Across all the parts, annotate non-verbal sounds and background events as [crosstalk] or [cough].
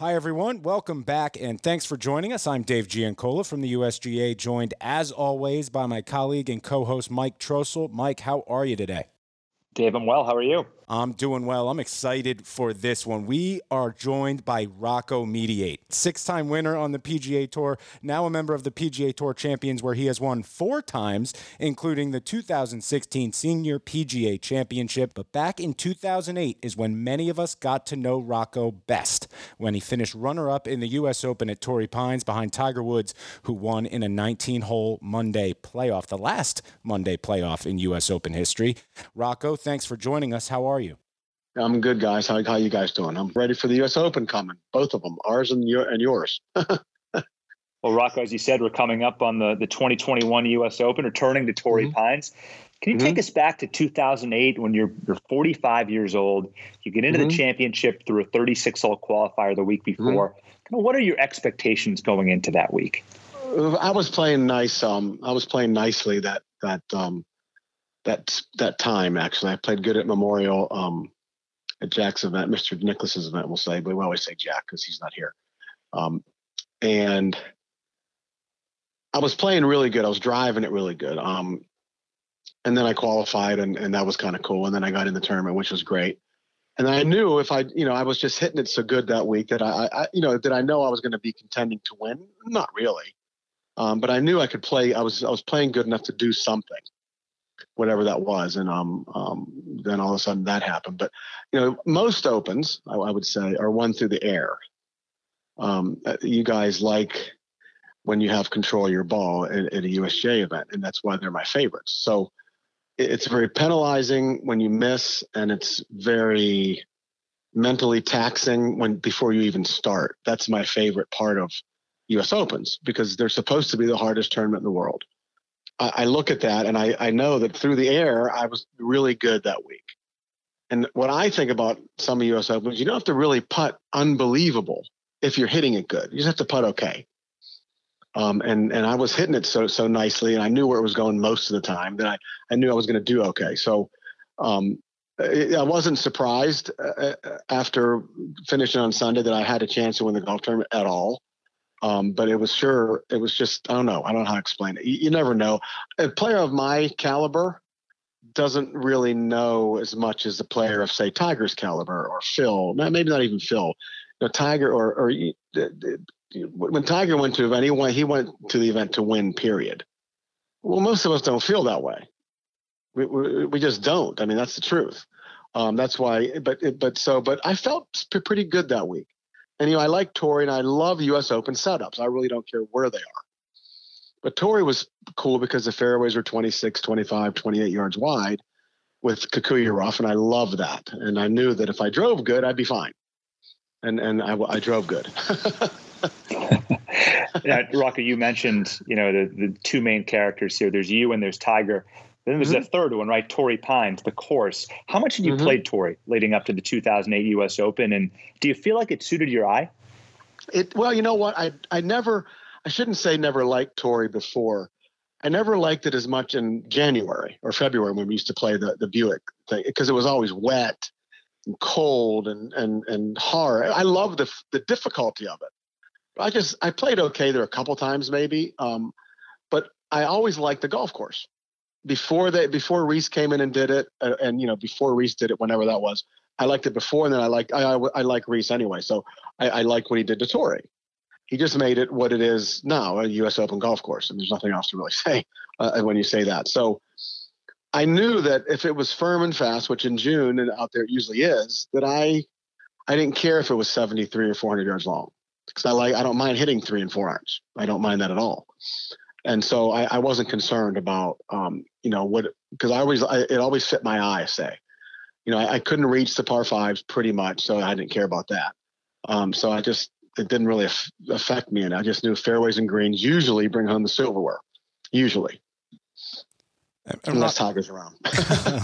Hi, everyone. Welcome back, and thanks for joining us. I'm Dave Giancola from the USGA, joined as always by my colleague and co host Mike Trostel. Mike, how are you today? Dave, I'm well. How are you? I'm doing well. I'm excited for this one. We are joined by Rocco Mediate, six time winner on the PGA Tour, now a member of the PGA Tour Champions, where he has won four times, including the 2016 Senior PGA Championship. But back in 2008 is when many of us got to know Rocco best, when he finished runner up in the U.S. Open at Torrey Pines behind Tiger Woods, who won in a 19 hole Monday playoff, the last Monday playoff in U.S. Open history. Rocco, thanks for joining us. How are you? I'm good, guys. How how you guys doing? I'm ready for the U.S. Open coming, both of them, ours and your and yours. [laughs] well, Rocco, as you said, we're coming up on the the 2021 U.S. Open, returning to Torrey mm-hmm. Pines. Can you mm-hmm. take us back to 2008 when you're you're 45 years old? You get into mm-hmm. the championship through a 36 hole qualifier the week mm-hmm. before. Kind of what are your expectations going into that week? I was playing nice. Um, I was playing nicely that that um, that that time. Actually, I played good at Memorial. Um, at Jack's event, Mr. Nicklaus's event, we'll say, but we always say Jack because he's not here. Um, and I was playing really good. I was driving it really good. Um, and then I qualified, and, and that was kind of cool. And then I got in the tournament, which was great. And I knew if I, you know, I was just hitting it so good that week that I, I you know, that I know I was going to be contending to win. Not really, um, but I knew I could play. I was I was playing good enough to do something whatever that was. And um, um, then all of a sudden that happened. But you know, most opens I, I would say are won through the air. Um, uh, you guys like when you have control of your ball at, at, a USGA event, and that's why they're my favorites. So it's very penalizing when you miss, and it's very mentally taxing when before you even start. That's my favorite part of US Opens because they're supposed to be the hardest tournament in the world. I, look at that and I, I know that through the air, I was really good that week. And what I think about some of US Opens, you don't have to really putt unbelievable if you're hitting it good. You just have to putt okay. Um, and and I was hitting it so so nicely, and I knew where it was going most of the time. That I I knew I was going to do okay. So um, I wasn't surprised uh, uh, after finishing on Sunday that I had a chance to win the golf tournament at all. Um, but it was sure, it was just, I don't know. I don't know how to explain it. You, you, never know. A player of my caliber doesn't really know as much as a player of, say, Tiger's caliber or Phil, maybe not even Phil. You know, Tiger or, or when Tiger went to event, he went, he went to the event to win, period. Well, most of us don't feel that way. We, we, we just don't. I mean, that's the truth. Um, that's why, but, but so, but I felt pretty good that week. And you know, I like Torrey and I love US Open setups. I really don't care where they are. But Torrey was cool because the fairways were 26, 25, 28 yards wide with Kikuyu rough, and I love that. And I knew that if I drove good, I'd be fine. And and I, I drove good. [laughs] [laughs] yeah, you mentioned you know the the two main characters here. There's you and there's Tiger. Then there's mm-hmm. a third one, right? Torrey Pines, the course. How much did you mm-hmm. play Torrey leading up to the 2008 U.S. Open, and do you feel like it suited your eye? It well, you know what? I I never, I shouldn't say never liked Torrey before. I never liked it as much in January or February when we used to play the the Buick thing because it was always wet and cold and and and hard. I love the the difficulty of it. I just I played okay there a couple times maybe, um, but I always liked the golf course before they before Rees came in and did it, uh, and you know before Rees did it, whenever that was, I liked it before, and then I like I, I, I like Rees anyway, so I, I like what he did to Torrey. He just made it what it is now, a U.S. Open golf course, and there's nothing else to really [laughs] say uh, when you say that. So I knew that if it was firm and fast, which in June and out there it usually is, that I I didn't care if it was 73 or 400 yards long because I like I don't mind hitting three and four irons. I don't mind that at all and so I, I wasn't concerned about um, you know what because I always I, it always fit my eye. Say, you know, I, I, couldn't reach the par fives pretty much, so I didn't care about that. Um, so I just it didn't really af- affect me, and I just knew fairways and greens usually bring home the silverware, usually. [laughs] Unless Tiger's around.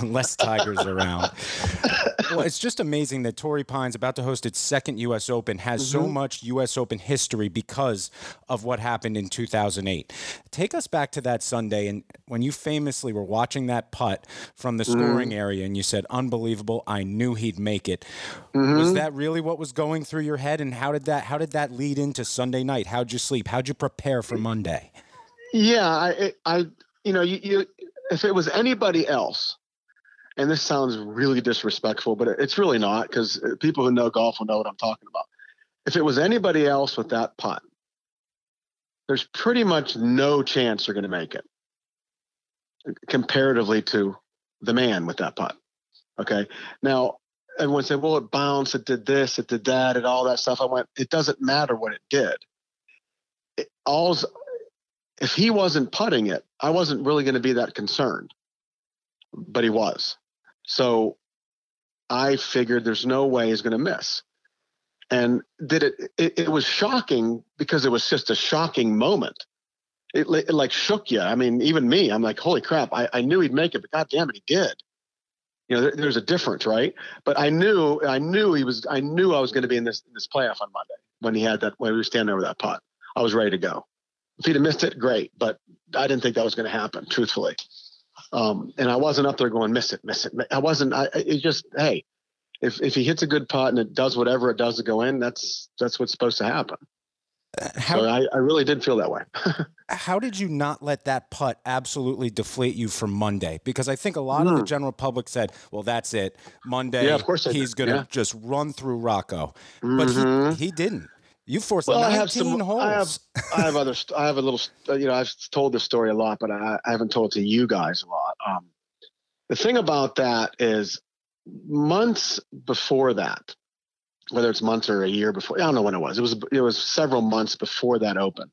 Unless Tiger's around. Well, it's just amazing that Torrey Pines, about to host its second U.S. Open, has mm-hmm. so much U.S. Open history because of what happened in 2008. Take us back to that Sunday, and when you famously were watching that putt from the scoring mm-hmm. area, and you said, "Unbelievable! I knew he'd make it." Mm-hmm. Was that really what was going through your head, and how did that how did that lead into Sunday night? How'd you sleep? How'd you prepare for Monday? Yeah, I, I you know, you, you if it was anybody else, and this sounds really disrespectful, but it's really not because uh, people who know golf will know what I'm talking about. If it was anybody else with that putt, there's pretty much no chance they're going to make it comparatively to the man with that putt. Okay. Now, everyone said, well, it bounced, it did this, it did that, and all that stuff. I went, it doesn't matter what it did. It, all's if he wasn't putting it, I wasn't really going to be that concerned, but he was. So I figured there's no way he's going to miss. And did it, it, it, was shocking because it was just a shocking moment. It, it, like shook you. I mean, even me, I'm like, holy crap, I, I knew he'd make it, but God damn it, he did. You know, there, there's a difference, right? But I knew, I knew he was, I knew I was going to be in this, this playoff on Monday when he had that, when we were standing over that pot. I was ready to go. If he'd have missed it, great. But I didn't think that was going to happen, truthfully. Um, and I wasn't up there going, miss it, miss it. I wasn't. I it just hey, if if he hits a good putt and it does whatever it does to go in, that's that's what's supposed to happen. Uh, how, so I, I really did feel that way. [laughs] how did you not let that putt absolutely deflate you for Monday? Because I think a lot mm. of the hmm. general public said, "Well, that's it. Monday, yeah, of course he's going to yeah. just run through Rocco," mm-hmm. but he, mm-hmm. he didn't. You forced well, 19 I have some, holes. I have, I have other. I have a little. You know, I've told this story a lot, but I, I haven't told it to you guys a lot. Um, the thing about that is, months before that, whether it's months or a year before, I don't know when it was. It was. It was several months before that open.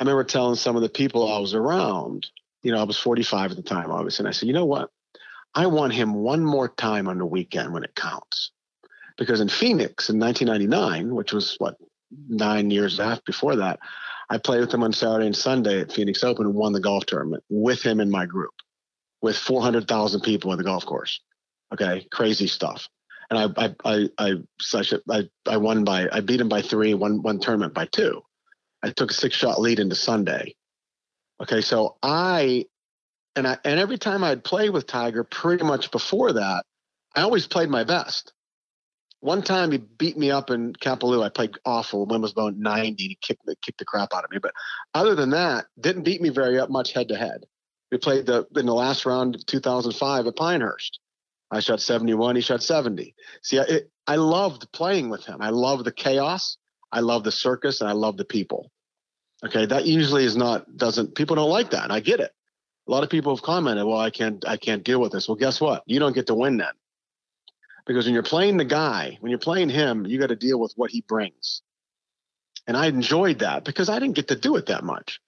I remember telling some of the people I was around. You know, I was 45 at the time, obviously, and I said, you know what? I want him one more time on the weekend when it counts because in Phoenix in 1999, which was what nine years after before that, I played with him on Saturday and Sunday at Phoenix Open and won the golf tournament with him in my group, with 400,000 people at the golf course. Okay, crazy stuff. And I I I I I, I won by I beat him by three, one one tournament by two. I took a six shot lead into Sunday. Okay, so I and I and every time I'd play with Tiger, pretty much before that, I always played my best. One time he beat me up in Kapalua. I played awful. Win was about 90. He kicked the, kicked the crap out of me. But other than that, didn't beat me very up much head to head. We played the in the last round 2005 at Pinehurst. I shot 71. He shot 70. See, I, I loved playing with him. I love the chaos. I love the circus, and I love the people. Okay, that usually is not doesn't people don't like that, and I get it. A lot of people have commented, "Well, I can't I can't deal with this." Well, guess what? You don't get to win then because when you're playing the guy, when you're playing him, you got to deal with what he brings. And I enjoyed that because I didn't get to do it that much.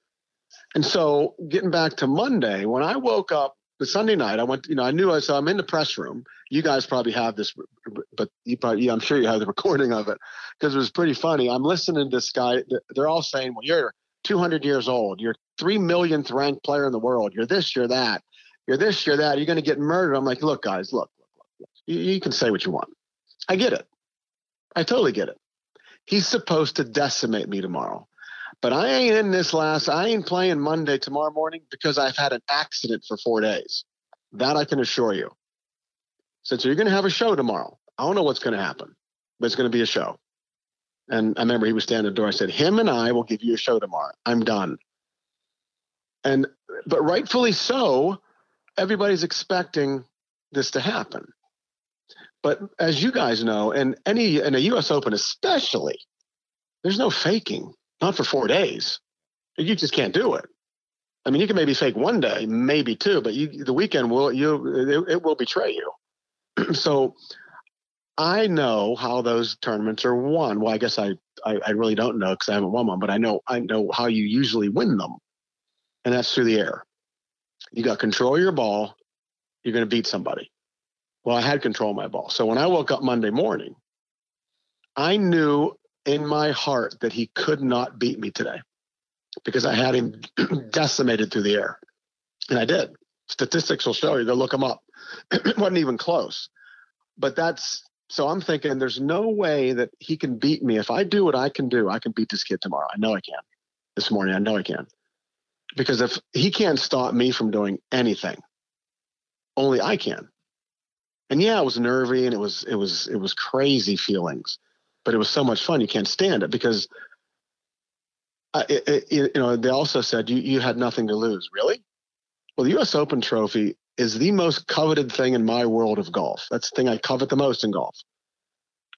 And so getting back to Monday, when I woke up the Sunday night, I went, you know, I knew I saw I'm in the press room. You guys probably have this, but you probably, yeah, I'm sure you have the [laughs] recording of it because it was pretty funny. I'm listening to this guy. They're all saying, well, you're 200 years old. You're three millionth ranked player in the world. You're this, you're that. You're this, you're that. You're going to get murdered. I'm like, look, guys, look, you, can say what you want. I get it. I totally get it. He's supposed to decimate me tomorrow. But I ain't in this last, I ain't playing Monday tomorrow morning because I've had an accident for four days. That I can assure you. So you're going to have a show tomorrow. I don't know what's going to happen, but it's going to be a show. And I remember he was standing at the door. I said, Him and I will give you a show tomorrow. I'm done. And, but rightfully so, everybody's expecting this to happen. But as you guys know, and any in a U.S. Open especially, there's no faking. Not for four days. You just can't do it. I mean, you can maybe fake one day, maybe two, but you, the weekend will you it, it will betray you. [clears throat] so I know how those tournaments are won. Well, I guess I I, I really don't know because I haven't won one, but I know I know how you usually win them, and that's through the air. You got control of your ball. You're going to beat somebody. Well, I had control of my ball. So when I woke up Monday morning, I knew in my heart that he could not beat me today because I had him [clears throat] decimated through the air. And I did. Statistics will show you. Go look them up. [clears throat] it wasn't even close. But that's so I'm thinking there's no way that he can beat me. If I do what I can do, I can beat this kid tomorrow. I know I can. This morning, I know I can. Because if he can't stop me from doing anything, only I can. And yeah, it was nervy and it was it was it was crazy feelings, but it was so much fun. You can't stand it because uh, it, it, you know they also said you you had nothing to lose. Really? Well, the U.S. Open trophy is the most coveted thing in my world of golf. That's the thing I covet the most in golf.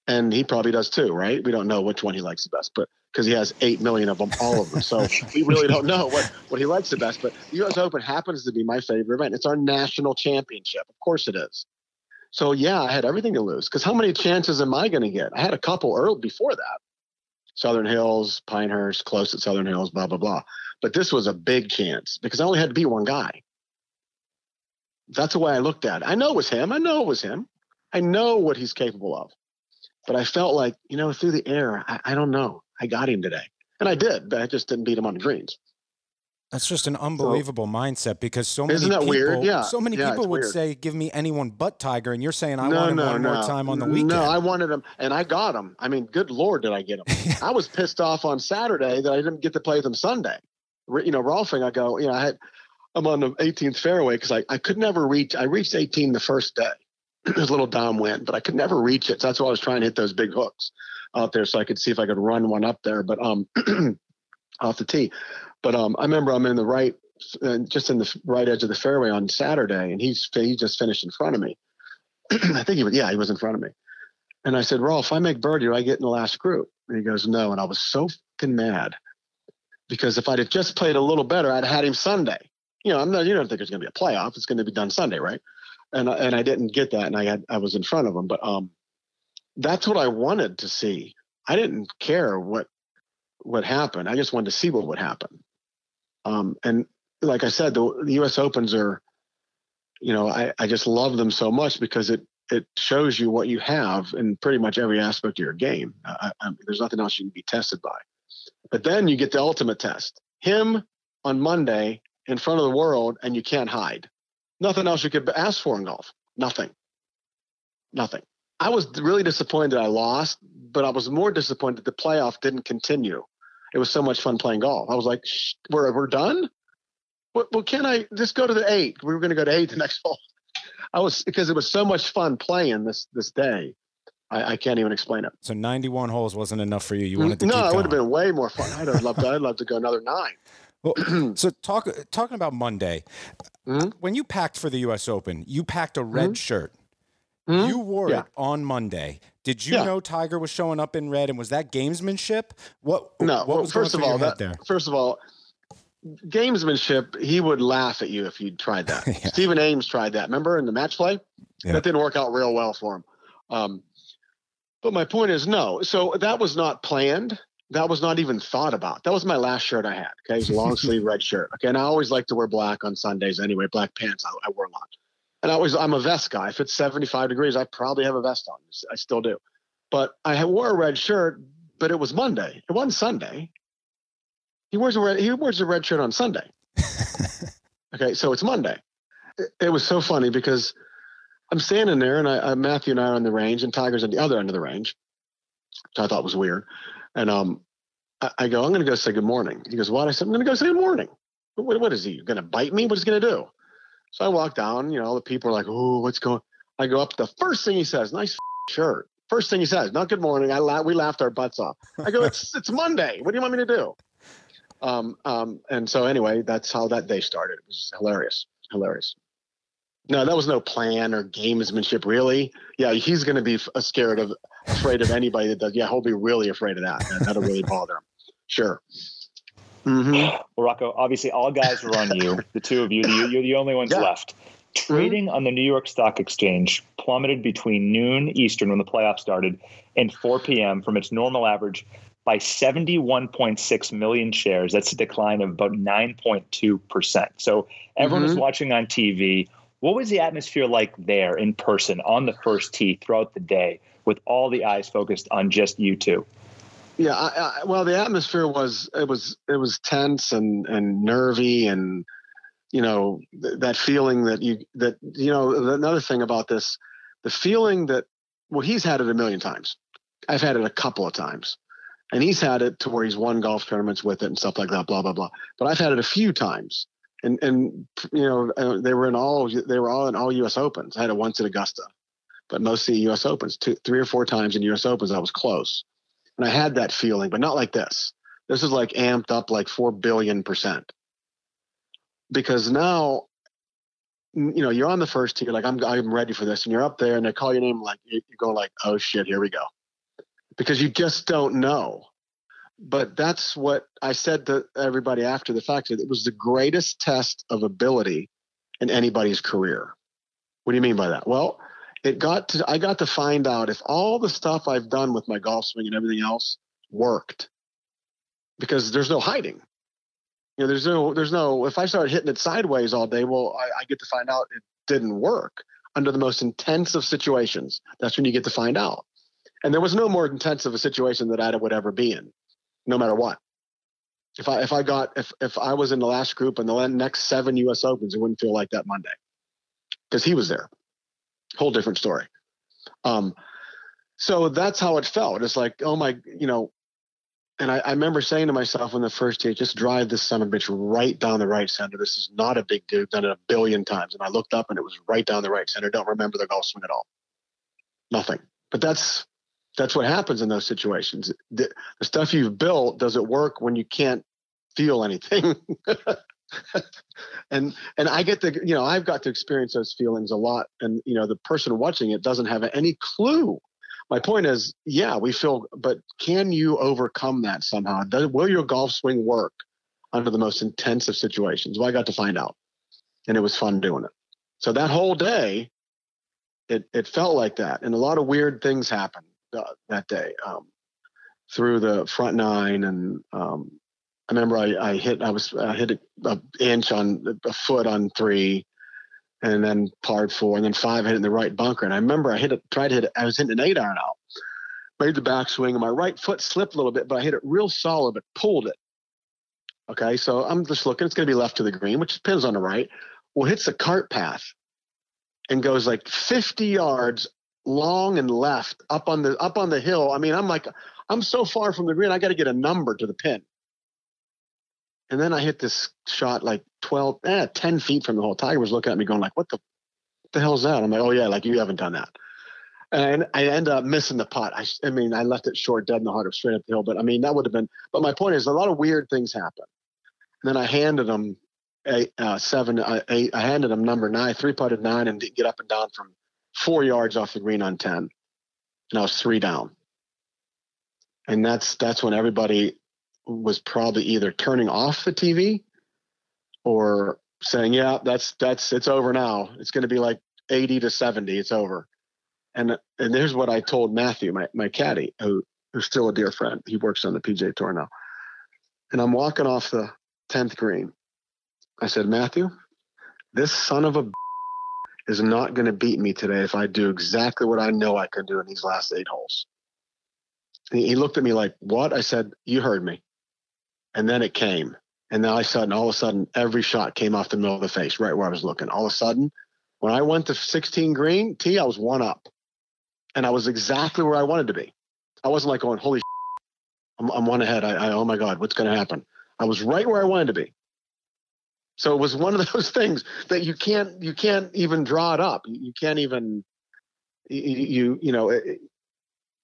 And he probably does too, right? We don't know which one he likes the best, but because he has eight million of them, all of them. So we really don't know what, what he likes the best. But the US Open happens to be my favorite event. It's our national championship. Of course it is. So yeah, I had everything to lose. Because how many chances am I going to get? I had a couple early before that. Southern Hills, Pinehurst, close at Southern Hills, blah, blah, blah. But this was a big chance because I only had to beat one guy that's the way I looked at it. I know it was him. I know it was him. I know what he's capable of. But I felt like, you know, through the air, I, I don't know. I got him today. And I did, but I just didn't beat him on the greens. That's just an unbelievable so, mindset because so many people, weird? Yeah, so many yeah, people would weird. say, "Give me anyone but Tiger," and you're saying, "I no, want him no, one no. more time on the weekend." No, I wanted him, and I got him. I mean, good lord, did I get him? [laughs] I was pissed off on Saturday that I didn't get to play with him Sunday. You know, Rolfing, I go, you know, I had I'm on the 18th fairway because I, I could never reach. I reached 18 the first day. [clears throat] it was a little downwind, but I could never reach it. So that's why I was trying to hit those big hooks out there so I could see if I could run one up there, but um, [clears throat] off the tee. But um, I remember I'm in the right, uh, just in the right edge of the fairway on Saturday, and he's he just finished in front of me. [clears throat] I think he was, yeah, he was in front of me. And I said, Rolf, if I make birdie, do I get in the last group? And he goes, no. And I was so fucking mad because if I'd have just played a little better, I'd have had him Sunday you know, I'm not, you don't think it's going to be a playoff. It's going to be done Sunday, right? And and I didn't get that, and I had I was in front of him, but um, that's what I wanted to see. I didn't care what what happened. I just wanted to see what would happen. Um, and like I said, the, the U.S. Opens are, you know, I I just love them so much because it it shows you what you have in pretty much every aspect of your game. I, I, there's nothing else you can be tested by. But then you get the ultimate test. Him on Monday in front of the world and you can't hide. Nothing else you could ask for in golf. Nothing. Nothing. I was really disappointed I lost, but I was more disappointed the playoff didn't continue. It was so much fun playing golf. I was like, we're, we're done? Well, well, can I just go to the eight? We were going to go to eight the [laughs] next hole. I was because it was so much fun playing this this day. I, I, can't even explain it. So 91 holes wasn't enough for you. You wanted to no, it would have been way more fun. I'd have loved. I'd love to go another nine. [clears throat] Well, [clears throat] so talk talking about Monday, mm-hmm. when you packed for the U.S. Open, you packed a red mm-hmm. shirt. Mm-hmm. You wore yeah. it on Monday. Did you yeah. know Tiger was showing up in red, and was that gamesmanship? What? No. What well, first of all, that, there? first of all, gamesmanship. He would laugh at you if you tried that. [laughs] yeah. Stephen Ames tried that. Remember in the match play? That didn't work out real well for him. Um, but my point is, no. So that was not planned that was not even thought about. That was my last shirt I had. Okay, it was a long [laughs] sleeve red shirt. Okay, and I always like to wear black on Sundays anyway. Black pants I, I wear a lot, and I was I'm a vest guy. If it's 75 degrees, I probably have a vest on. I still do, but I wore a red shirt. But it was Monday. It wasn't Sunday. He wears a red. He wears a red shirt on Sunday. [laughs] okay, so it's Monday. It, it, was so funny because I'm standing there, and I, I Matthew and I are on the range, and Tiger's on the other end of the range, which I thought was weird. And um, I, I go, I'm going to go say good morning. He goes, what? I said, I'm going to go say good morning. What, what is he going to bite me? What's he going to do? So I walk down. You know, the people are like, oh, what's going? I go up. The first thing he says, nice shirt. First thing he says, not good morning. I la- we laughed our butts off. I go, it's it's Monday. What do you want me to do? Um, um, and so anyway, that's how that day started. It was hilarious, hilarious. No, that was no plan or gamesmanship, really. Yeah, he's going to be uh, scared of, afraid of anybody that does. Yeah, he'll be really afraid of that. That'll really bother him. Sure. Mm-hmm. Well, Rocco, obviously, all guys are on you. The two of you, you're the only ones yeah. left. Trading mm-hmm. on the New York Stock Exchange plummeted between noon Eastern when the playoffs started and 4 p.m. from its normal average by 71.6 million shares. That's a decline of about 9.2%. So everyone mm-hmm. is watching on TV what was the atmosphere like there in person on the first tee throughout the day with all the eyes focused on just you two? Yeah, I, I, well, the atmosphere was it was it was tense and and nervy and you know, th- that feeling that you that you know another thing about this, the feeling that well he's had it a million times. I've had it a couple of times. And he's had it to where he's won golf tournaments with it and stuff like that, blah blah blah. But I've had it a few times, and and you know uh, they were in all they were all in all U.S. Opens. I had it once at Augusta, but mostly U.S. Opens. Two, three or four times in U.S. Opens, I was close, and I had that feeling, but not like this. This is like amped up like four billion percent, because now, you know, you're on the first tee, like I'm I'm ready for this, and you're up there, and they call your name, like you go like, oh shit, here we go because you just don't know. But that's what I said to everybody after the fact. That it was the greatest test of ability in anybody's career. What do you mean by that? Well, it got to I got to find out if all the stuff I've done with my golf swing and everything else worked. Because there's no hiding. You know, there's no there's no if I start hitting it sideways all day, well, I, I get to find out it didn't work under the most intensive situations. That's when you get to find out. And there was no more intense of a situation that I would ever be in, no matter what. If I if I got if if I was in the last group in the next seven U.S. Opens, it wouldn't feel like that Monday because he was there. Whole different story. Um, so that's how it felt. It's like, oh my, you know, and I, I remember saying to myself in the first tee, just drive this son of a bitch right down the right center. This is not a big dude. Done it a billion times. And I looked up and it was right down the right center. Don't remember the golf swing at all. Nothing. But that's that's what happens in those situations. The, the stuff you've built does it work when you can't feel anything. [laughs] [laughs] and and I get to you know I've got to experience those feelings a lot, and you know the person watching it doesn't have any clue. My point is, yeah, we feel, but can you overcome that somehow? Does, will your golf swing work under the most intensive situations? Well, I got to find out, and it was fun doing it. So that whole day, it it felt like that, and a lot of weird things happened uh, that day um, through the front nine, and um, I remember I, I, hit I was I hit a, inch on a foot on three, and then par four, and then five hit in the right bunker. And I remember I hit it, tried to hit it. I was hitting an eight iron out, made the backswing, and my right foot slipped a little bit, but I hit it real solid, but pulled it. Okay, so I'm just looking. It's going to be left to the green, which pins on the right. Well, hits the cart path and goes like 50 yards long and left up on the up on the hill. I mean, I'm like, I'm so far from the green, I got to get a number to the pin. And then I hit this shot like 12, eh, 10 feet from the hole. Tiger was looking at me going like, what the, what the hell's that? I'm like, oh yeah, like you haven't done that. And I, end up missing the putt. I, I mean, I left it short, dead in the heart of straight up the hill. But I mean, that would have been, but my point is a lot of weird things happen. And then I handed him eight, uh, seven, uh, I handed him number nine, three putted nine and get up and down from four yards off the green on 10 and I was three down. And that's that's when everybody was probably either turning off the TV or saying, "Yeah, that's that's it's over now. It's going to be like 80 to 70. It's over." And and there's what I told Matthew, my my caddy, who who's still a dear friend. He works on the PGA Tour now. And I'm walking off the 10th green. I said, "Matthew, this son of a [laughs] is not going to beat me today if I do exactly what I know I can do in these last eight holes. He looked at me like, What? I said, You heard me. And then it came. And then I sudden, all of a sudden, every shot came off the middle of the face, right where I was looking. All of a sudden, when I went to 16 green tee, I was one up. And I was exactly where I wanted to be. I wasn't like going, Holy, I'm, I'm one ahead. I, I, oh my God, what's going to happen? I was right where I wanted to be. So it was one of [laughs] those things that you can't you can't even draw it up. You can't even you you, you know,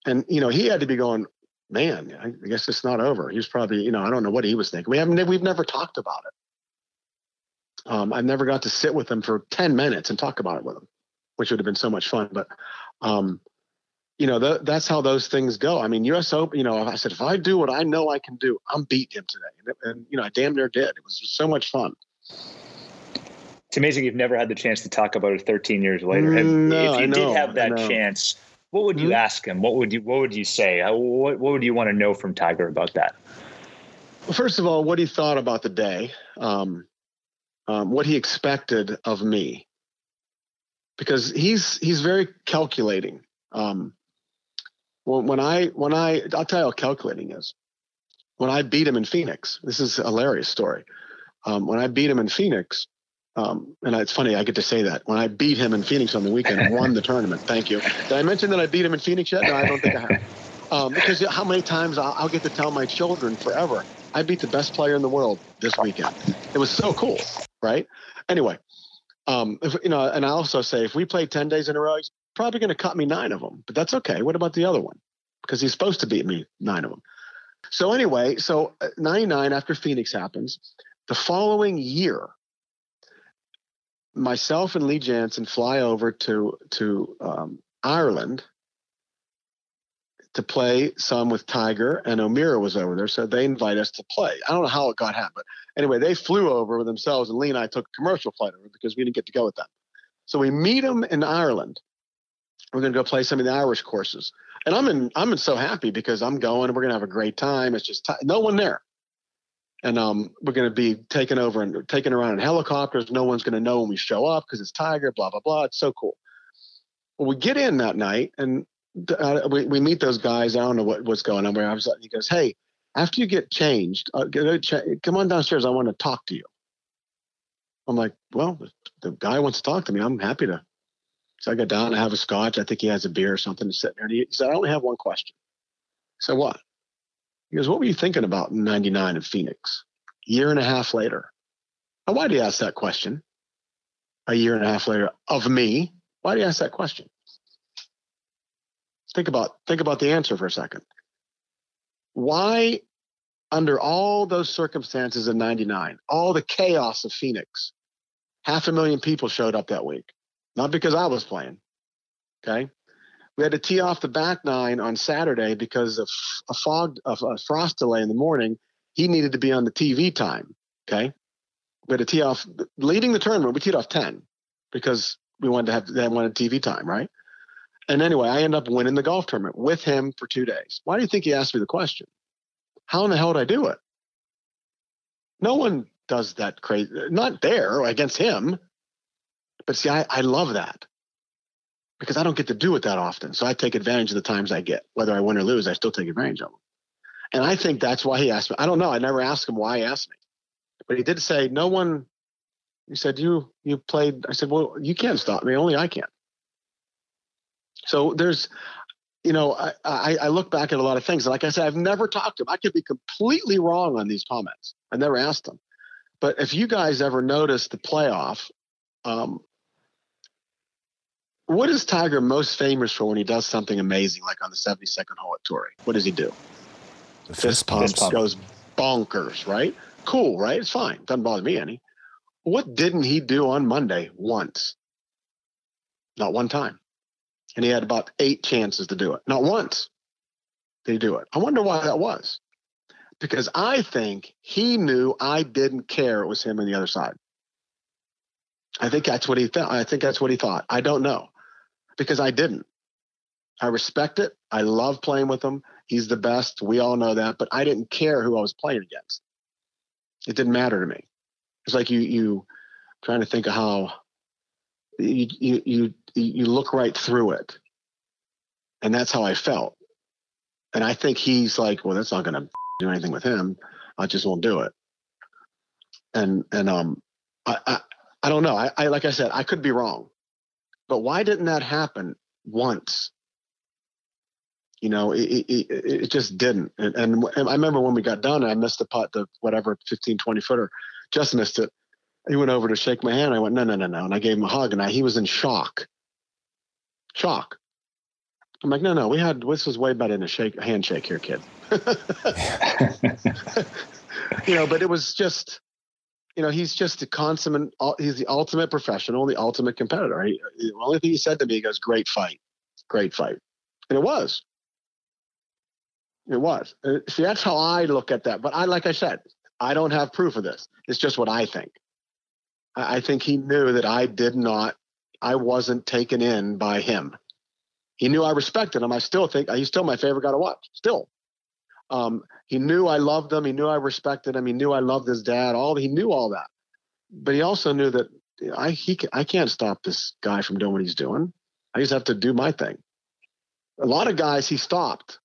and you know he had to be going. Man, I guess it's not over. He was probably you know I don't know what he was thinking. We haven't we've never talked about it. Um, I've never got to sit with him for ten minutes and talk about it with him, which would have been so much fun. But um, you know, that's how those things go. I mean, U.S. Open, you know, I said, if I do what I know I can do, I'm beat him today. And, and, you know, I damn near did. It was so much fun. It's amazing you've never had the chance to talk about it 13 years later. Mm, no, if you did have that chance, what would you mm-hmm. ask him? What would you What would you say? What What would you want to know from Tiger about that? Well, first of all, what he thought about the day, um, um, what he expected of me, because he's he's very calculating. Um, when, when I when I I'll tell you how calculating is. When I beat him in Phoenix, this is a hilarious story. Um, when I beat him in Phoenix, Um, and it's funny, I get to say that when I beat him in Phoenix on the weekend won the tournament. Thank you. Did I mention that I beat him in Phoenix yet? No, I don't think I have. Um, because how many times I'll, I'll, get to tell my children forever, I beat the best player in the world this weekend. It was so cool, right? Anyway, um, if, you know, and I also say if we play ten days in a row, he's probably going to cut me nine of them, but that's okay. What about the other one? Because he's supposed to beat me nine of them. So anyway, so uh, 99 after Phoenix happens, the following year, myself and Lee Janzen fly over to to um, Ireland to play some with Tiger, and O'Meara was over there, so they invite us to play. I don't know how it got happened, anyway, they flew over themselves, and Lee and I took a commercial flight over because we didn't get to go with them. So we meet them in Ireland. We're going to go play some of the Irish courses, and I'm in. I'm in so happy because I'm going, and we're going to have a great time. It's just t- no one there and um, we're going to be taken over and taken around in helicopters. No one's going to know when we show up because it's Tiger. Blah blah blah. It's so cool. Well, we get in that night and uh, we, we meet those guys. I don't know what, what's going on. Where I was, he goes, "Hey, after you get changed, uh, come on downstairs. I want to talk to you." I'm like, "Well, the guy wants to talk to me. I'm happy to." So I go down. and have a scotch. I think he has a beer or something to sit there. And he, he said, "I only have one question." So what? He goes, What were you thinking about in 99 in Phoenix? A year and a half later. Now, why do you ask that question? A year and a half later of me. Why do you ask that question? Think about think about the answer for a second. Why, under all those circumstances in 99, all the chaos of Phoenix, half a million people showed up that week. Not because I was playing. Okay. We had to tee off the back nine on Saturday because of a fog, of a frost delay in the morning. He needed to be on the TV time. Okay, we had to tee off leading the tournament. We teed off ten because we wanted to have they wanted TV time, right? And anyway, I end up winning the golf tournament with him for two days. Why do you think he asked me the question? How in the hell did I do it? No one does that crazy. Not there against him, but see, I, I love that because I don't get to do it that often. So I take advantage of the times I get. Whether I win or lose, I still take advantage of them. And I think that's why he asked me. I don't know. I never asked him why he asked me. But he did say, no one, he said, you, you played. I said, well, you can't stop me. Only I can. So there's, you know, I, I, I look back at a lot of things. Like I said, I've never talked to him. I could be completely wrong on these comments. I never asked him. But if you guys ever noticed the playoff, um, what is Tiger most famous for when he does something amazing, like on the 72nd hole at Torrey? What does he do? The fist, pumps, pump. goes bonkers, right? Cool, right? It's fine. Doesn't bother me any. What didn't he do on Monday once? Not one time. And he had about eight chances to do it. Not once did he do it. I wonder why that was. Because I think he knew I didn't care it was him on the other side. I think that's what he thought. I think that's what he thought. I don't know because I didn't. I respect it. I love playing with him. He's the best. We all know that. But I didn't care who I was playing against. It didn't matter to me. It's like you you trying to think of how you you you you look right through it, and that's how I felt. And I think he's like, well, that's not to do anything with him. I just won't do it. And and um, I I, I don't know. I, I like I said, I could be wrong. But why didn't that happen once? You know, it, it, it just didn't. And, and, I remember when we got done, I missed the putt, the whatever 15, 20 footer, just missed it. He went over to shake my hand. I went, no, no, no, no. And I gave him a hug and I, he was in shock. Shock. I'm like, no, no, we had, this was way better than a shake, a handshake here, kid. [laughs] you know, but it was just, you know, he's just the consummate. He's the ultimate professional, the ultimate competitor. He, the only thing he said to me, he goes, "Great fight, great fight," and it was. It was. Uh, see, that's how I look at that. But I, like I said, I don't have proof of this. It's just what I think. I, I think he knew that I did not. I wasn't taken in by him. He knew I respected him. I still think he's still my favorite guy to watch. Still, um, he knew I loved him. He knew I respected him. He knew I loved his dad. All he knew all that, but he also knew that I he I can't stop this guy from doing what he's doing. I just have to do my thing. A lot of guys he stopped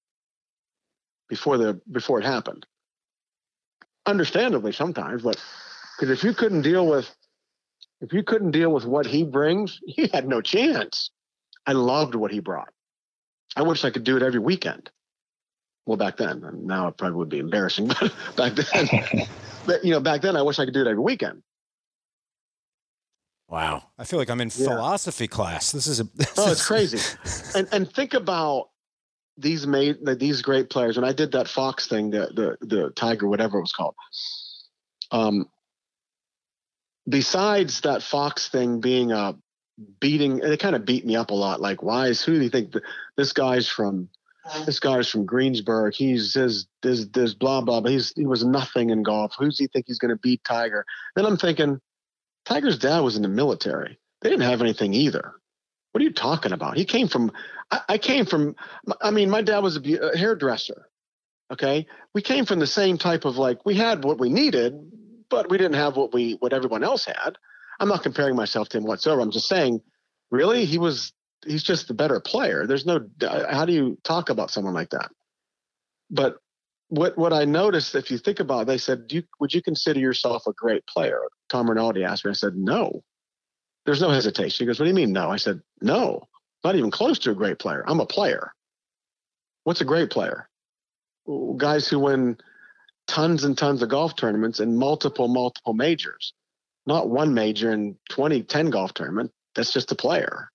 before the before it happened. Understandably, sometimes, but because if you couldn't deal with If you couldn't deal with what he brings, you had no chance. I loved what he brought. I wish I could do it every weekend. Well, back then, now it probably would be embarrassing, [laughs] but back then, [laughs] but you know, back then I wish I could do it every weekend. Wow, I feel like I'm in yeah. philosophy class. This is a [laughs] this oh, it's crazy. and and think about these made these great players. When I did that Fox thing, the the the Tiger, whatever it was called. Um, besides that Fox thing being a beating, it kind of beat me up a lot. Like, why is who do you think the, this guy's from? Uh, this guy's from Greensburg. He's his this this blah blah. But he's he was nothing in golf. Who's he think he's going to beat Tiger? Then I'm thinking, Tiger's dad was in the military. They didn't have anything either. What are you talking about? He came from. I, I came from. I mean, my dad was a, a hairdresser. Okay, we came from the same type of like we had what we needed, but we didn't have what we what everyone else had. I'm not comparing myself to him whatsoever. I'm just saying, really, he was he's just the better player. There's no uh, how do you talk about someone like that? But what what I noticed, if you think about, it, they said, you, would you consider yourself a great player? Tom Rinaldi asked me. I said, no. There's no hesitation. He goes, what do you mean no? I said, no, not even close to a great player. I'm a player. What's a great player? Guys who win tons and tons of golf tournaments and multiple, multiple majors. Not one major and 20, 10 golf tournament. That's just a player.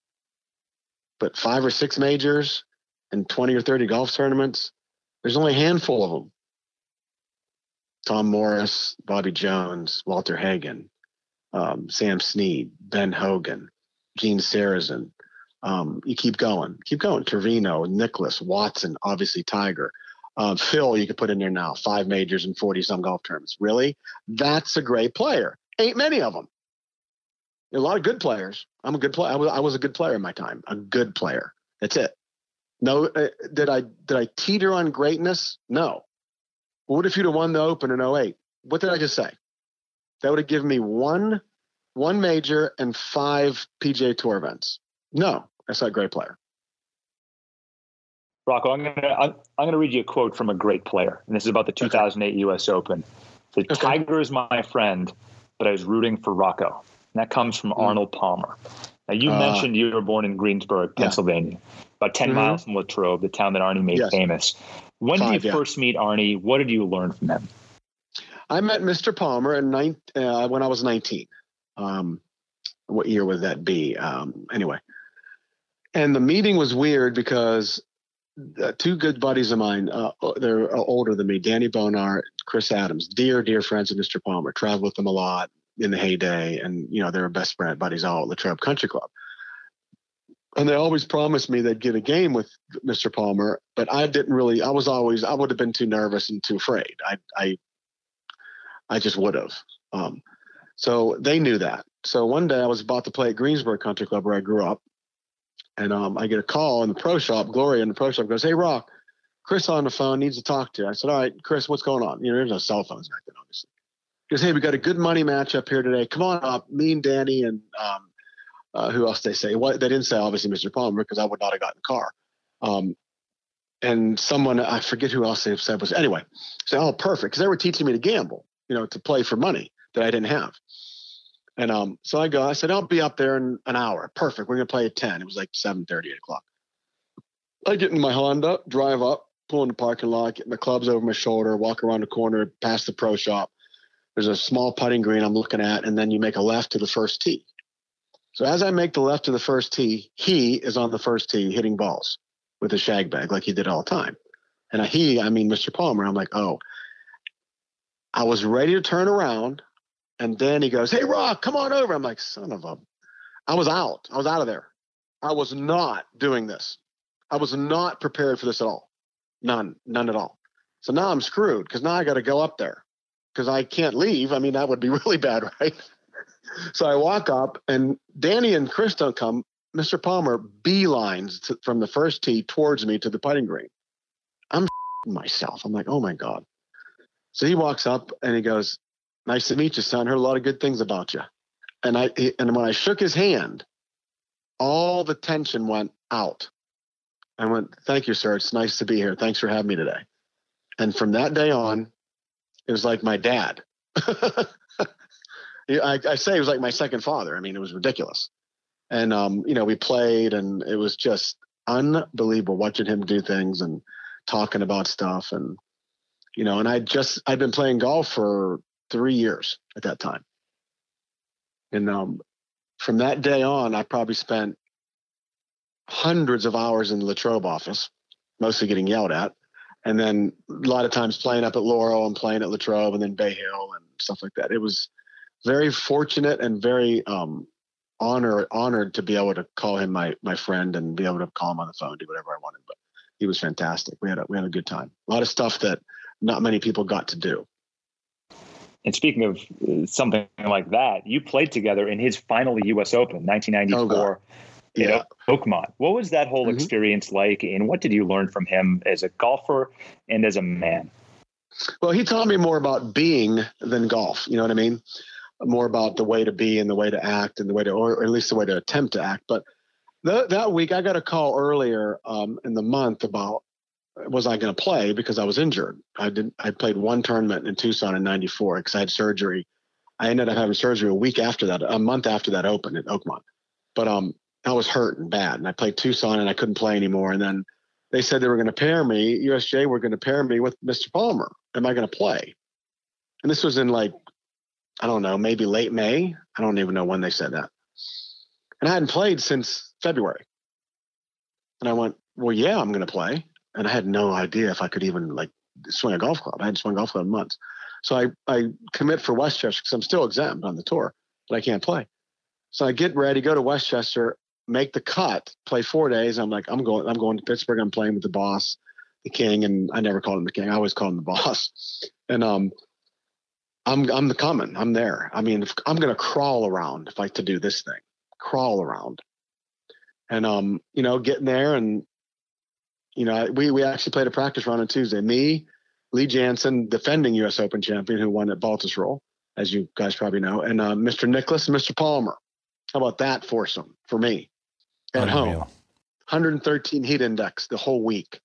But five or six majors and 20 or 30 golf tournaments, there's only a handful of them. Tom Morris, Bobby Jones, Walter Hagen, um, Sam Snead, Ben Hogan, Gene Sarazen. Um, you keep going, keep going. Trevino, Nicklaus, Watson, obviously Tiger. Uh, Phil, you could put in there now, five majors and 40 some golf tournaments. Really? That's a great player. Ain't many of them. A lot of good players. I'm a good player. I was, I was a good player in my time, a good player. That's it. No, uh, did I did I teeter on greatness? No. What if you'd have won the Open in 08? What did I just say? That would have given me one one major and five PGA Tour events. No, that's not a great player. Rocco, I'm gonna I'm, I'm, gonna read you a quote from a great player, and this is about the 2008 okay. U.S. Open. The okay. Tiger is my friend, but I was rooting for Rocco. And that comes from mm. Arnold Palmer. Now you uh, mentioned you were born in Greensburg, Pennsylvania, yeah. about 10 mm-hmm. miles from Latrobe, the town that Arnie made yes. famous. When Five, did you yeah. first meet Arnie? What did you learn from him? I met Mr. Palmer in nine, uh, when I was 19. Um, what year would that be? Um, anyway, and the meeting was weird because uh, two good buddies of mine, uh, they're older than me, Danny Bonar, Chris Adams, dear, dear friends of Mr. Palmer, traveled with them a lot in the heyday. And, you know, they were best friend buddies all at Latrobe Country Club. And they always promised me they'd get a game with Mr. Palmer, but I didn't really, I was always, I would have been too nervous and too afraid. I, I, I just would have. Um, so they knew that. So one day I was about to play at Greensburg Country Club where I grew up. And um, I get a call in the pro shop. Gloria in the pro shop goes, Hey, Rock, Chris on the phone needs to talk to you. I said, All right, Chris, what's going on? You know, there's no cell phones back then, obviously. Goes, Hey, we got a good money match up here today. Come on up. Me and Danny and um, uh, who else they say? What they didn't say obviously Mr. Palmer because I would not have gotten the car. Um, and someone I forget who else they said was anyway. So oh, perfect because they were teaching me to gamble, you know, to play for money that I didn't have. And um, so I go, I said, I'll be up there in an hour. Perfect. We're gonna play at 10. It was like 7 30, 8 o'clock. I get in my Honda, drive up, pull in the parking lot, get my clubs over my shoulder, walk around the corner, past the pro shop. There's a small putting green I'm looking at, and then you make a left to the first tee. So as I make the left to the first tee, he is on the first tee hitting balls with a shag bag like he did all the time. And he, I mean Mr. Palmer, I'm like, oh. I was ready to turn around and then he goes, Hey, Rock, come on over. I'm like, Son of a. I was out. I was out of there. I was not doing this. I was not prepared for this at all. None, none at all. So now I'm screwed because now I got to go up there because I can't leave. I mean, that would be [laughs] really bad, right? so I walk up and Danny and Chris don't come. Mr. Palmer beelines to, from the first tee towards me to the putting green. I'm [laughs] myself. I'm like, oh my God. So he walks up and he goes, Nice to meet you, son. Heard a lot of good things about you. And I and when I shook his hand, all the tension went out. I went, "Thank you, sir. It's nice to be here. Thanks for having me today." And from that day on, it was like my dad. [laughs] I, I say it was like my second father. I mean, it was ridiculous. And um, you know, we played, and it was just unbelievable watching him do things and talking about stuff, and you know, and I just I'd been playing golf for three years at that time, and um, from that day on, I probably spent hundreds of hours in the Latrobe office, mostly getting yelled at, and then a lot of times playing up at Laurel and playing at Latrobe and then Bay Hill and stuff like that. It was very fortunate and very um, honor honored to be able to call him my my friend and be able to call him on the phone, do whatever I wanted. But he was fantastic. We had a, we had a good time. A lot of stuff that not many people got to do. And speaking of uh, something like that, you played together in his final U.S. Open, 1994. Oh yeah. Oakmont. What was that whole mm-hmm. experience like, and what did you learn from him as a golfer and as a man? Well, he taught me more about being than golf. You know what I mean? More about the way to be and the way to act and the way to, or at least the way to attempt to act. But th- that week, I got a call earlier um, in the month about was I going to play because I was injured. I didn't. I played one tournament in Tucson in '94 because I had surgery. I ended up having surgery a week after that, a month after that Open at Oakmont. But um, I was hurt and bad, and I played Tucson and I couldn't play anymore. And then they said they were going to pair me. USGA were going to pair me with Mr. Palmer. Am I going to play? And this was in like, I don't know, maybe late May. I don't even know when they said that. And I hadn't played since February. And I went, well, yeah, I'm going to play. And I had no idea if I could even like swing a golf club. I hadn't swung a golf club in months. So I, I commit for Westchester because I'm still exempt on the tour, but I can't play. So I get ready, go to Westchester, make the cut, play four days. I'm like, I'm going, I'm going to Pittsburgh. I'm playing with the boss, the king, and I never called him the king. I always called him the boss. [laughs] And um, I'm I'm the coming. I'm there. I mean, I'm gonna crawl around if I to do this thing, crawl around. And um, you know, getting there and you know, we we actually played a practice round on Tuesday. Me, Lee Janzen, defending U.S. Open champion who won at Baltusrol, as you guys probably know, and uh, Mr. Nicklaus and Mr. Palmer. How about that foursome for me? At Unreal. home. 113 heat index the whole week.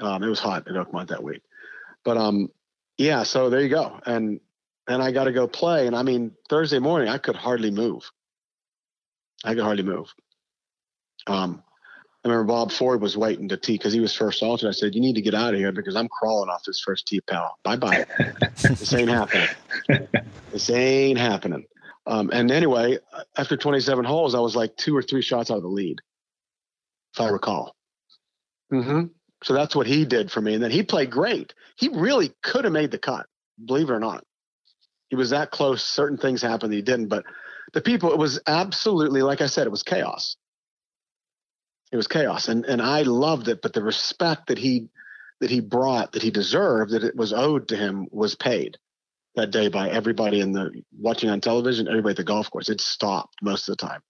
Um, it was hot at Oakmont that week, but um, yeah. So there you go, and and I got to go play. And I mean, Thursday morning I could hardly move. I could hardly move. Um, I remember Bob Ford was waiting to tee because he was first altered. I said, "You need to get out of here because I'm crawling off this first tee, pal. Bye bye. [laughs] this ain't happening. This ain't happening." Um, and anyway, after 27 holes, I was like two or three shots out of the lead, if I recall. Mm-hmm. So that's what he did for me. And then he played great. He really could have made the cut, believe it or not. He was that close. Certain things happened that he didn't. But the people, it was absolutely, like I said, it was chaos. It was chaos. And and I loved it. But the respect that he that he brought, that he deserved, that it was owed to him was paid that day by everybody in the watching on television, everybody at the golf course. It stopped most of the time.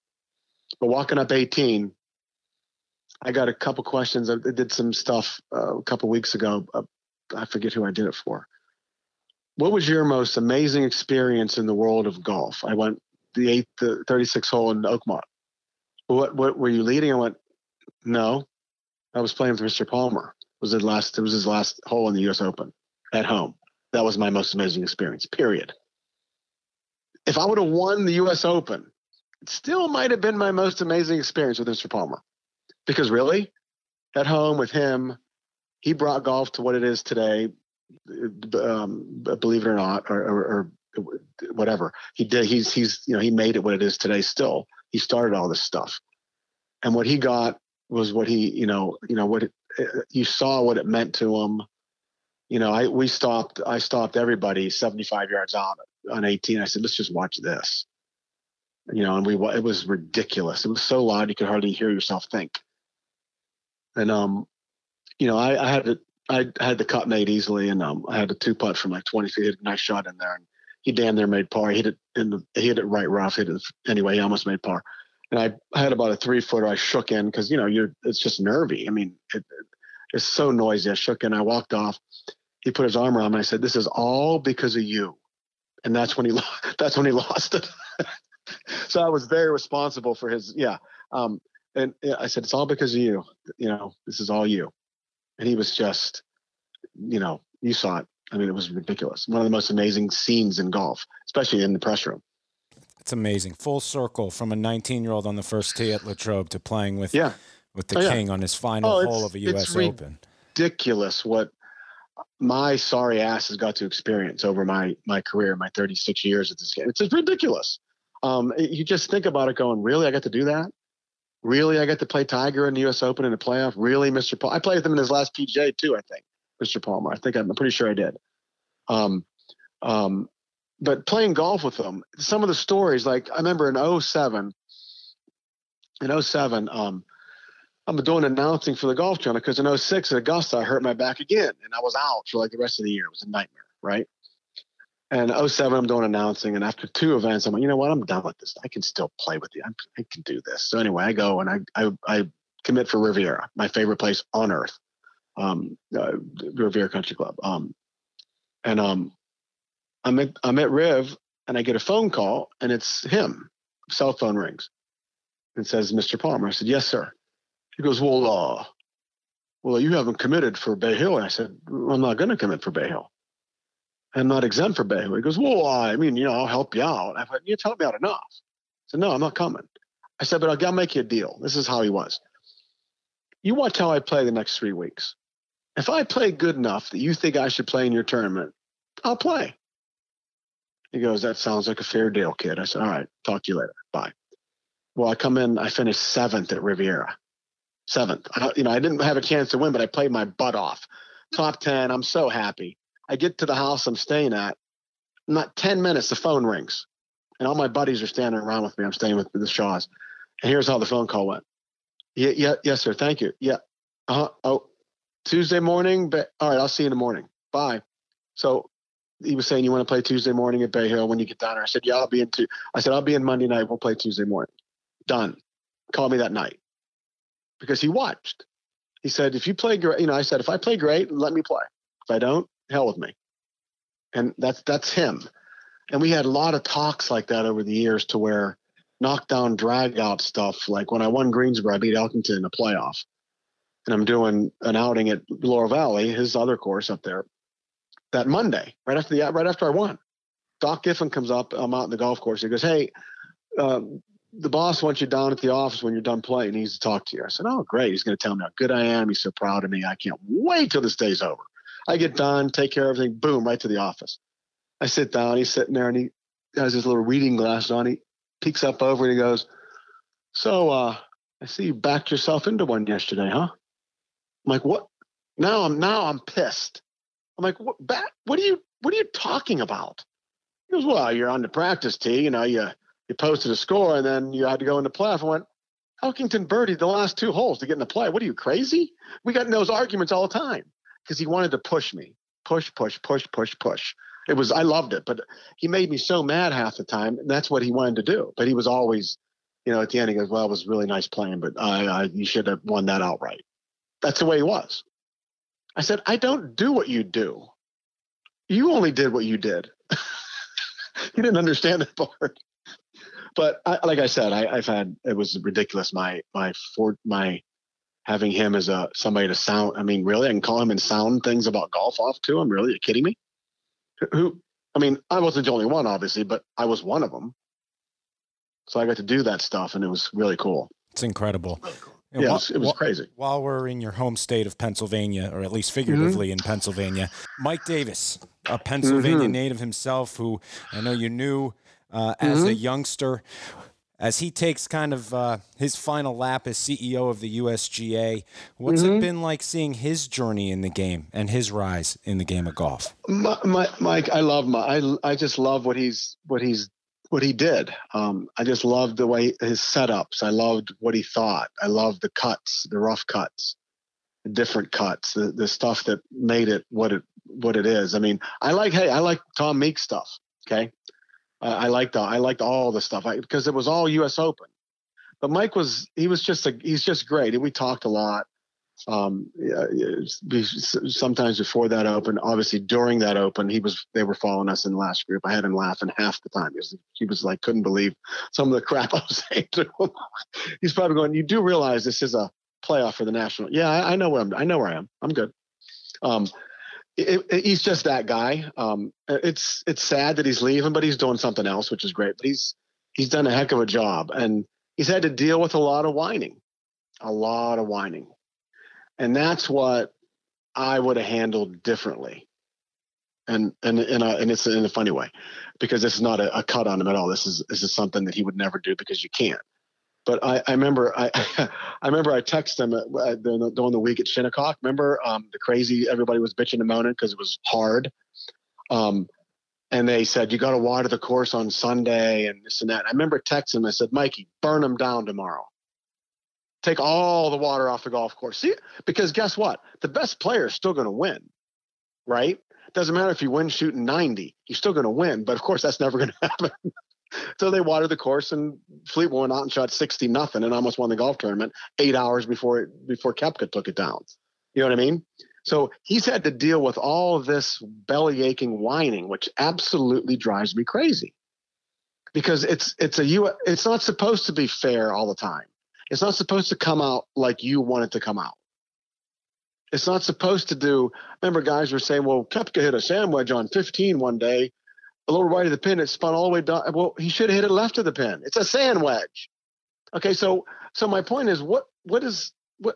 But walking up 18, I got a couple questions. I did some stuff uh, a couple weeks ago. Uh, I forget who I did it for. What was your most amazing experience in the world of golf? I went the eighth, the 36 hole in Oakmont. What, what were you leading? I went, no, I was playing with Mr. Palmer. It was the last, it was his last hole in the U.S. Open at home that was my most amazing experience, period. If I would have won the US Open, it still might have been my most amazing experience with Mr. Palmer. Because really, at home with him, he brought golf to what it is today, um, believe it or not, or, or, or, whatever. He did. He's he's you know he made it what it is today. Still, he started all this stuff, and what he got was what he you know you know what it, you saw what it meant to him you know, I we stopped. I stopped everybody 75 yards out on 18. I said, let's just watch this. You know, and we it was ridiculous. It was so loud you could hardly hear yourself think. And um, you know, I, I had to I had the cut made easily, and um, I had a two putt from like 20 feet. a nice shot in there, and he damn near made par. He hit it in the he hit it right rough. Hit it anyway. He almost made par. And I, had about a three footer. I shook in because you know you're it's just nervy. I mean, it, it's so noisy. I shook in. I walked off he put his arm around me. And I said, "This is all because of you," and that's when he [laughs] that's when he lost it. [laughs] so I was very responsible for his yeah. Um, and I said, "It's all because of you. You know, this is all you." And he was just, you know, you saw it. I mean, it was ridiculous. One of the most amazing scenes in golf, especially in the press room. It's amazing. Full circle from a 19 year old on the first tee at Latrobe to playing with yeah. with the oh, king yeah. on his final oh, hole of a U.S. Open. Ridiculous what my sorry ass has got to experience over my my career, my 36 years at this game. It's ridiculous. Um, you just think about it, going, really, I got to do that. Really, I got to play Tiger in the U.S. Open in the playoff. Really, Mr. Paul. I played with him in his last PGA too. I think Mr. Palmer. I think I'm pretty sure I did. Um, um, but playing golf with him, some of the stories, like I remember in 07, in 07, um, I'm doing announcing for the golf channel because in 06 at Augusta, I hurt my back again and I was out for like the rest of the year. It was a nightmare, right? And 07, I'm doing announcing. And after two events, I'm like, you know what? I'm done with this. I can still play with you. I'm, i can do this. So anyway, I go and I, I, I commit for Riviera, my favorite place on earth, um, uh, Riviera Country Club. Um, and um, I'm at, I'm at Riv and I get a phone call and it's him. Cell phone rings and says, Mr. Palmer. I said, yes, sir. He goes, well, uh, well, you haven't committed for Bay Hill. And I said, I'm not going to commit for Bay Hill. I'm not exempt for Bay Hill. He goes, well, I mean, you know, I'll help you out. I said, you're me out enough. I said, no, I'm not coming. I said, but I'll, I'll make you a deal. This is how he was. You watch how I play the next three weeks. If I play good enough that you think I should play in your tournament, I'll play. He goes, that sounds like a fair deal, kid. I said, all right, talk to you later. Bye. Well, I come in, I finished seventh at Riviera. Seventh. I, you know, I didn't have a chance to win, but I played my butt off. Top 10. I'm so happy. I get to the house I'm staying at. Not 10 minutes, the phone rings. And all my buddies are standing around with me. I'm staying with the Shaws. And here's how the phone call went. Yeah, yeah, yes, sir. Thank you. Yeah. Uh-huh. Oh, Tuesday morning. But all right, I'll see you in the morning. Bye. So he was saying you want to play Tuesday morning at Bay Hill when you get down there. I said, yeah, I'll be in. I said I'll be in Monday night. We'll play Tuesday morning. Done. Call me that night because he watched. He said, if you play great, you know, I said if I play great, let me play. If I don't, hell with me. And that's that's him. And we had a lot of talks like that over the years to where knockdown drag out stuff. Like when I won Greensboro, I beat Elkington in a playoff. And I'm doing an outing at Laurel Valley, his other course up there that Monday, right after the right after I won. Doc Giffen comes up. I'm out in the golf course. He goes, "Hey, uh, the boss wants you down at the office when you're done playing. He needs to talk to you." I said, "Oh, great. He's going to tell me how good I am. He's so proud of me. I can't wait till this day's over." I get done, take care of everything. Boom, right to the office. I sit down. He's sitting there, and he has his little reading glasses on. He peeks up over and he goes, "So, uh, I see you backed yourself into one yesterday, huh?" I'm like, "What?" Now I'm now I'm pissed. I'm like, what, what are you, what are you talking about? He goes, well, you're on the practice tee, you know, you, you posted a score and then you had to go into playoff. I went, Elkington birdied the last two holes to get in the play. What are you crazy? We got in those arguments all the time because he wanted to push me, push, push, push, push, push. It was I loved it, but he made me so mad half the time, and that's what he wanted to do. But he was always, you know, at the end he goes, "Well, it was really nice playing, but I, I you should have won that outright." That's the way he was. I said, I don't do what you do. You only did what you did. [laughs] you didn't understand that part. But I, like I said, I, have had it was ridiculous. My my for my having him as a somebody to sound. I mean, really, I can call him and sound things about golf off to him. Really, are you kidding me? Who? I mean, I wasn't the only one, obviously, but I was one of them. So I got to do that stuff, and it was really cool. It's incredible. And yeah, while, it was crazy. While we're in your home state of Pennsylvania, or at least figuratively mm-hmm. in Pennsylvania, Mike Davis, a Pennsylvania mm-hmm. native himself, who I know you knew uh, as mm-hmm. a youngster, as he takes kind of uh, his final lap as CEO of the USGA, what's it mm-hmm. been like seeing his journey in the game and his rise in the game of golf? My, my, Mike, I love my, I, I just love what he's what he's what he did. Um, I just loved the way his setups. I loved what he thought. I loved the cuts, the rough cuts, the different cuts, the, the stuff that made it what it what it is. I mean, I like hey, I like Tom Meek stuff. Okay, I liked I liked all the stuff because it was all U.S. Open. But Mike was he was just a he's just great. We talked a lot um, sometimes before that open, obviously during that open, he was they were following us in the last group. I had him laughing half the time. He was, he was like couldn't believe some of the [laughs] crap I was saying to him. He's probably going, "You do realize this is a playoff for the national?" Yeah, I, I know where I'm. I know where I am. I'm good. Um, it, it, he's just that guy. Um, it's it's sad that he's leaving, but he's doing something else, which is great. But he's he's done a heck of a job, and he's had to deal with a lot of whining, a lot of whining, and that's what I would have handled differently. And and and, and it's in a funny way, because this is not a, a cut on him at all. This is this is something that he would never do because you can't. But I, I remember I, [laughs] I remember I texted him uh, during the week at Shinnecock. Remember um, the crazy everybody was bitching and moaning because it was hard. Um, and they said you got to water the course on Sunday and this and that. I remember texting. I said, Mikey, burn them down tomorrow. Take all the water off the golf course. See, because guess what? The best player is still going to win, right? Doesn't matter if you win shooting 90, you're still going to win. But of course, that's never going [laughs] to happen so they watered the course, and Fleetwood went out and shot sixty nothing, and almost won the golf tournament eight hours before it, before Koepka took it down. You know what I mean? So he's had to deal with all this belly aching whining, which absolutely drives me crazy. Because it's it's a you it's not supposed to be fair all the time. It's not supposed to come out like you want it to come out. It's not supposed to do. Remember, guys were saying, "Well, Koepka hit a sand wedge on 15 one day, a little right of the pin. It spun all the way down. Well, he should have hit it left of the pin. It's a sand wedge. Okay, so so my point is, what what is what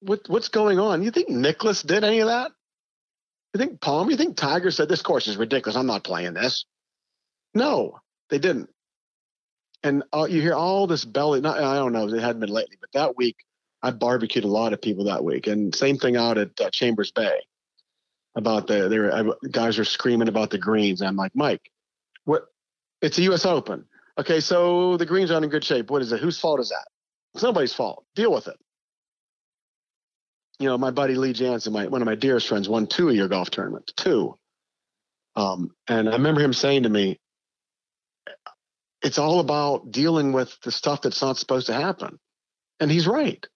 what what's going on? You think Nicklaus did any of that? You think Palm? You think Tiger said this course is ridiculous? I'm not playing this. No, they didn't. And uh, you hear all this belly. Not, I don't know. It hadn't been lately, but that week I barbecued a lot of people that week, and same thing out at uh, Chambers Bay about the there guys are screaming about the greens. I'm like, Mike, what? It's a U.S. Open. Okay, so the greens aren't in good shape. What is it? Whose fault is that? It's nobody's fault. Deal with it. You know, my buddy Lee Janzen, my one of my dearest friends, won two of your golf tournaments. Two. Um, and I remember him saying to me, "It's all about dealing with the stuff that's not supposed to happen," and he's right.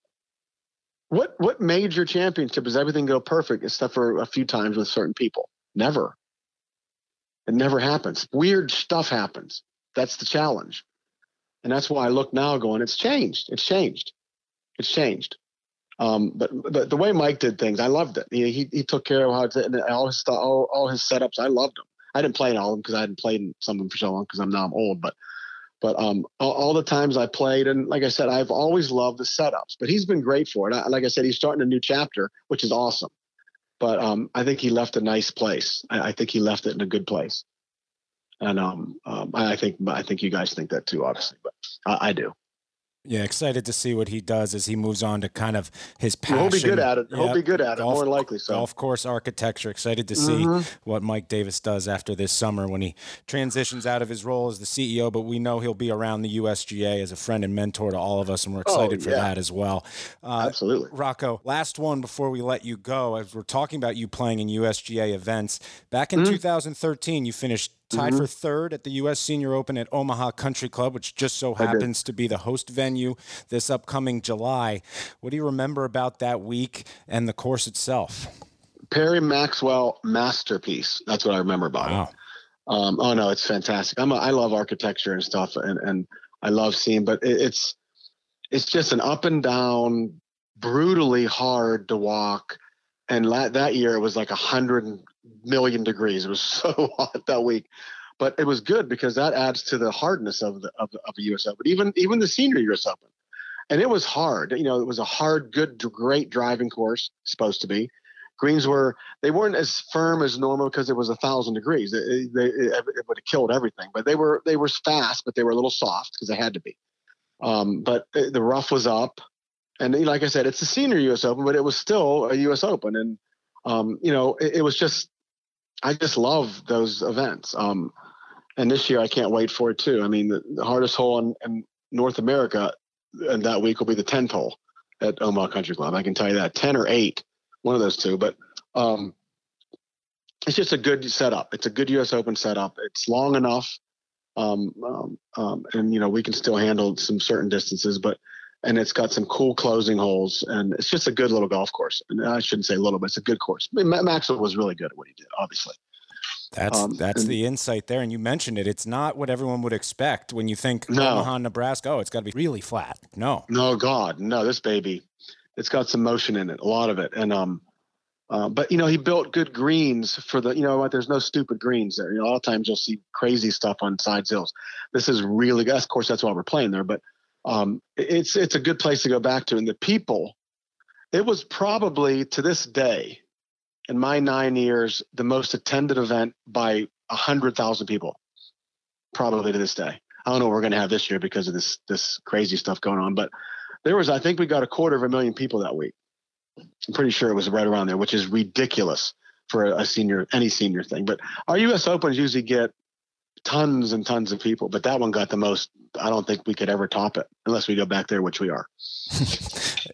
What what major championship does everything go perfect except for a few times with certain people? Never. It never happens. Weird stuff happens. That's the challenge. And that's why I look now going, it's changed. It's changed. It's changed. Um, but but the way Mike did things, I loved it. He he, he took care of how and all his all, all his setups. I loved them. I didn't play in all of them because I hadn't played in some of them for so long because I'm now I'm old. But but um, all, all, the times I played, and like I said, I've always loved the setups. But he's been great for it. I, like I said, he's starting a new chapter, which is awesome. But um, I think he left a nice place. I, I, think he left it in a good place. And um, um I think I think you guys think that too, obviously. But I, I do. Yeah, excited to see what he does as he moves on to kind of his passion. He'll be good at it. He'll yep. be good at golf, it, more likely. So golf course architecture. Excited to see mm-hmm. what Mike Davis does after this summer when he transitions out of his role as the CEO. But we know he'll be around the USGA as a friend and mentor to all of us, and we're oh, excited oh, for that as well. Uh, Absolutely, Rocco. Last one before we let you go, as we're talking about you playing in USGA events. Back in mm-hmm. 2013, you finished tied mm-hmm. for third at the U.S. Senior Open at Omaha Country Club, which just so happens to be the host venue this upcoming July. What do you remember about that week and the course itself? Perry Maxwell masterpiece. That's what I remember about wow. it. Um, oh no, it's fantastic. I'm a, I love architecture and stuff, and and I love seeing, but it, it's it's just an up and down, brutally hard to walk. And la- that year it was like a hundred million degrees. It was [laughs] so hot that week, but it was good because that adds to the hardness of the of, of a U.S. Open, even even the senior U.S. Open. And it was hard. You know, it was a hard, good, great driving course supposed to be. Greens were they weren't as firm as normal because it was a thousand degrees. They, it, it would have killed everything. But they were they were fast, but they were a little soft because they had to be. Um, but the rough was up, and like I said, it's a senior U.S. Open, but it was still a U.S. Open, and um, you know, it, it was just I just love those events. Um, and this year I can't wait for it too. I mean, the, the hardest hole in, in, North America and that week will be the 10th hole at Omaha Country Club. I can tell you that 10 or 8, one of those two. But um, it's just a good setup. It's a good U.S. Open setup. It's long enough, um, um, um, and you know we can still handle some certain distances, but and it's got some cool closing holes, and it's just a good little golf course. And I shouldn't say little, but it's a good course. I mean, Maxwell was really good at what he did, obviously. That's um, that's and, the insight there, and you mentioned it. It's not what everyone would expect when you think no. Omaha, Nebraska. Oh, it's got to be really flat. No, no, God, no. This baby, it's got some motion in it, a lot of it, and um, Uh, but you know, he built good greens for the. You know what? There's no stupid greens there. You know, a lot of times you'll see crazy stuff on side hills. This is really good. Of course, that's why we're playing there. But um, it's it's a good place to go back to. And the people, it was probably to this day, in my nine years, the most attended event by a hundred thousand people, probably to this day. I don't know what we're going to have this year because of this this crazy stuff going on, but there was I think we got a quarter of a million people that week. I'm pretty sure it was right around there, which is ridiculous for a, senior any senior thing. But our U.S. Opens usually get tons and tons of people, but that one got the most. I don't think we could ever top it unless we go back there, which we are. [laughs]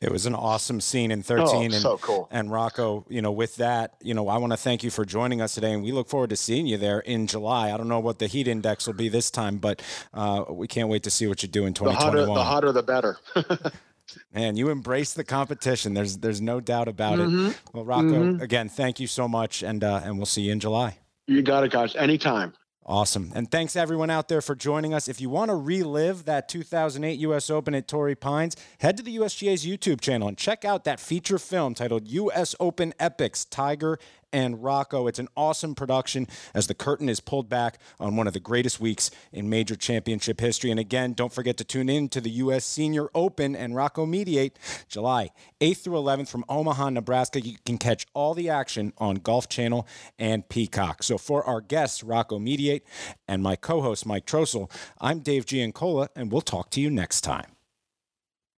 it was an awesome scene in 13 oh, and so cool. and Rocco, you know, with that, you know, I want to thank you for joining us today and we look forward to seeing you there in July. I don't know what the heat index will be this time, but uh, we can't wait to see what you do in 2021. The hotter the, hotter the better. [laughs] Man, you embrace the competition. There's there's no doubt about mm-hmm. it. Well, Rocco, mm-hmm. again, thank you so much, and uh, and we'll see you in July. You got it, guys. Anytime. Awesome. And thanks everyone out there for joining us. If you want to relive that 2008 US Open at Torrey Pines, head to the USGA's YouTube channel and check out that feature film titled US Open Epics Tiger and Rocco. It's an awesome production as the curtain is pulled back on one of the greatest weeks in major championship history. And again, don't forget to tune in to the U.S. Senior Open and Rocco Mediate July 8th through 11th from Omaha, Nebraska. You can catch all the action on Golf Channel and Peacock. So for our guests, Rocco Mediate, and my co host, Mike Trostel, I'm Dave Giancola, and we'll talk to you next time.